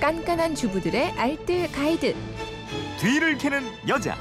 깐깐한 주부들의 알뜰 가이드. 뒤를 캐는 여자.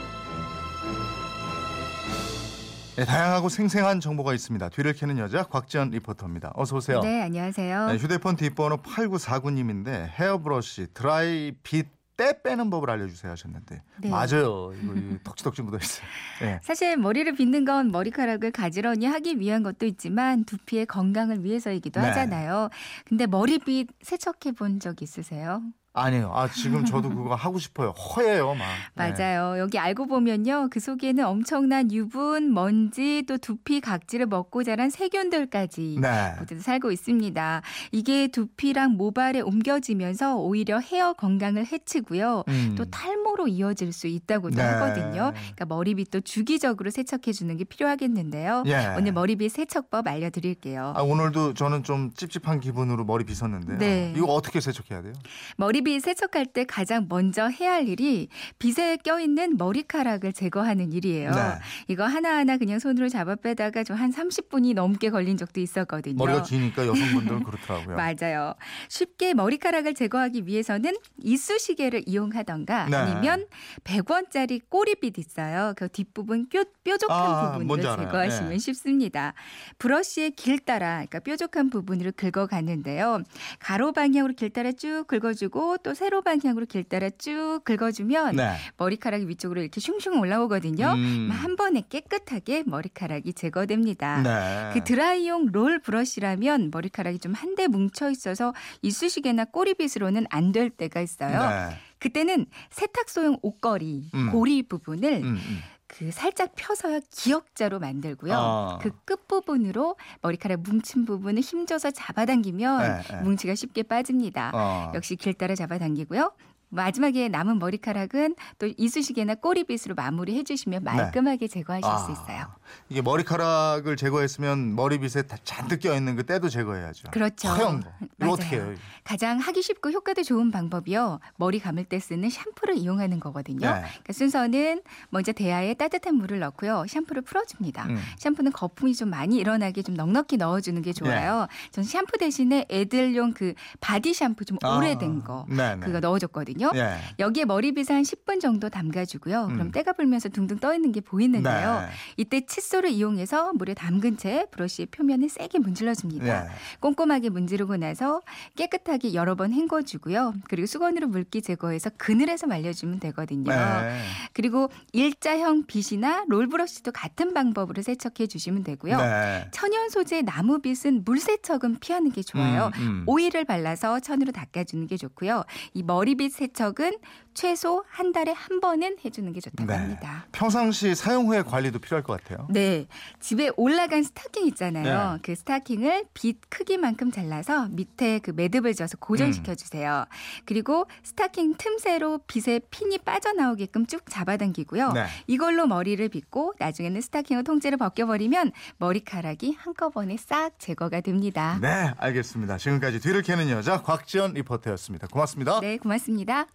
네, 다양하고 생생한 정보가 있습니다. 뒤를 캐는 여자 곽지연 리포터입니다. 어서 오세요. 네, 안녕하세요. 네, 휴대폰 뒷번호 8949님인데 헤어브러쉬 드라이 빛 때 빼는 법을 알려주세요 하셨는데 네. 맞아요. 이거 이 덕지덕지 묻어 있어요. 네. 사실 머리를 빗는 건 머리카락을 가지런히 하기 위한 것도 있지만 두피의 건강을 위해서이기도 네. 하잖아요. 근데 머리빗 세척해 본 적 있으세요? 아니에요. 아 지금 저도 그거 하고 싶어요. 허예요, 막. 네. 맞아요. 여기 알고 보면요. 그 속에는 엄청난 유분, 먼지, 또 두피 각질을 먹고 자란 세균들까지 네. 모두 살고 있습니다. 이게 두피랑 모발에 옮겨지면서 오히려 헤어 건강을 해치고요. 음. 또 탈모로 이어질 수 있다고도 네. 하거든요. 그러니까 머리빗도 주기적으로 세척해 주는 게 필요하겠는데요. 예. 오늘 머리빗 세척법 알려드릴게요. 아, 오늘도 저는 좀 찝찝한 기분으로 머리 빗었는데요. 네. 이거 어떻게 세척해야 돼요? 머리 빗 세척할 때 가장 먼저 해야 할 일이 빗에 껴있는 머리카락을 제거하는 일이에요. 네. 이거 하나하나 그냥 손으로 잡아 빼다가 좀 한 30분이 넘게 걸린 적도 있었거든요. 머리가 기니까 여성분들은 그렇더라고요. 맞아요. 쉽게 머리카락을 제거하기 위해서는 이쑤시개를 이용하던가 네. 아니면 100원짜리 꼬리빗 있어요. 그 뒷부분 뾰, 뾰족한 아, 부분을. 제거하시면 네. 쉽습니다. 브러쉬의 길 따라 그러니까 뾰족한 부분으로 긁어가는데요. 가로 방향으로 길 따라 쭉 긁어주고 또 세로 방향으로 길 따라 쭉 긁어주면 네. 머리카락이 위쪽으로 이렇게 슝슝 올라오거든요. 음. 한 번에 깨끗하게 머리카락이 제거됩니다. 네. 그 드라이용 롤 브러쉬라면 머리카락이 좀 한데 뭉쳐 있어서 이쑤시개나 꼬리빗으로는 안 될 때가 있어요. 네. 그때는 세탁소용 옷걸이 음. 고리 부분을 음, 음. 그 살짝 펴서 기역자로 만들고요. 아. 그 끝 부분으로 머리카락 뭉친 부분을 힘줘서 잡아당기면 네, 네. 뭉치가 쉽게 빠집니다. 어. 역시 길 따라 잡아당기고요. 마지막에 남은 머리카락은 또 이쑤시개나 꼬리빗으로 마무리해 주시면 말끔하게 제거하실 수 아, 있어요. 이게 머리카락을 제거했으면 머리빗에 다 잔뜩 껴 있는 그 때도 제거해야죠. 그렇죠. 허연 거. 이거 맞아요. 어떻게 해요? 가장 하기 쉽고 효과도 좋은 방법이요. 머리 감을 때 쓰는 샴푸를 이용하는 거거든요. 네. 그러니까 순서는 먼저 대야에 따뜻한 물을 넣고요. 샴푸를 풀어줍니다. 음. 샴푸는 거품이 좀 많이 일어나게 좀 넉넉히 넣어주는 게 좋아요. 전 샴푸 대신에 애들용 그 바디 샴푸 좀 아, 오래된 거 네네. 그거 넣어줬거든요. 예. 여기에 머리빗을 한 10분 정도 담가주고요. 그럼 음. 때가 불면서 둥둥 떠 있는 게 보이는데요. 네. 이때 칫솔을 이용해서 물에 담근 채 브러쉬의 표면을 세게 문질러줍니다. 예. 꼼꼼하게 문지르고 나서 깨끗하게 여러 번 헹궈주고요. 그리고 수건으로 물기 제거해서 그늘에서 말려주면 되거든요. 네. 그리고 일자형 빗이나 롤브러쉬도 같은 방법으로 세척해 주시면 되고요. 네. 천연 소재 나무빗은 물 세척은 피하는 게 좋아요. 음, 음. 오일을 발라서 천으로 닦아주는 게 좋고요. 이 머리빗 세 척은 최소 한 달에 한 번은 해주는 게 좋다고 네. 합니다. 평상시 사용 후에 관리도 필요할 것 같아요. 네. 집에 올라간 스타킹 있잖아요. 네. 그 스타킹을 빗 크기만큼 잘라서 밑에 그 매듭을 져서 고정시켜 음. 주세요. 그리고 스타킹 틈새로 빗에 핀이 빠져나오게끔 쭉 잡아당기고요. 네. 이걸로 머리를 빗고 나중에는 스타킹을 통째로 벗겨버리면 머리카락이 한꺼번에 싹 제거가 됩니다. 네, 알겠습니다. 지금까지 뒤를 캐는 여자 곽지연 리포터였습니다. 고맙습니다. 네, 고맙습니다.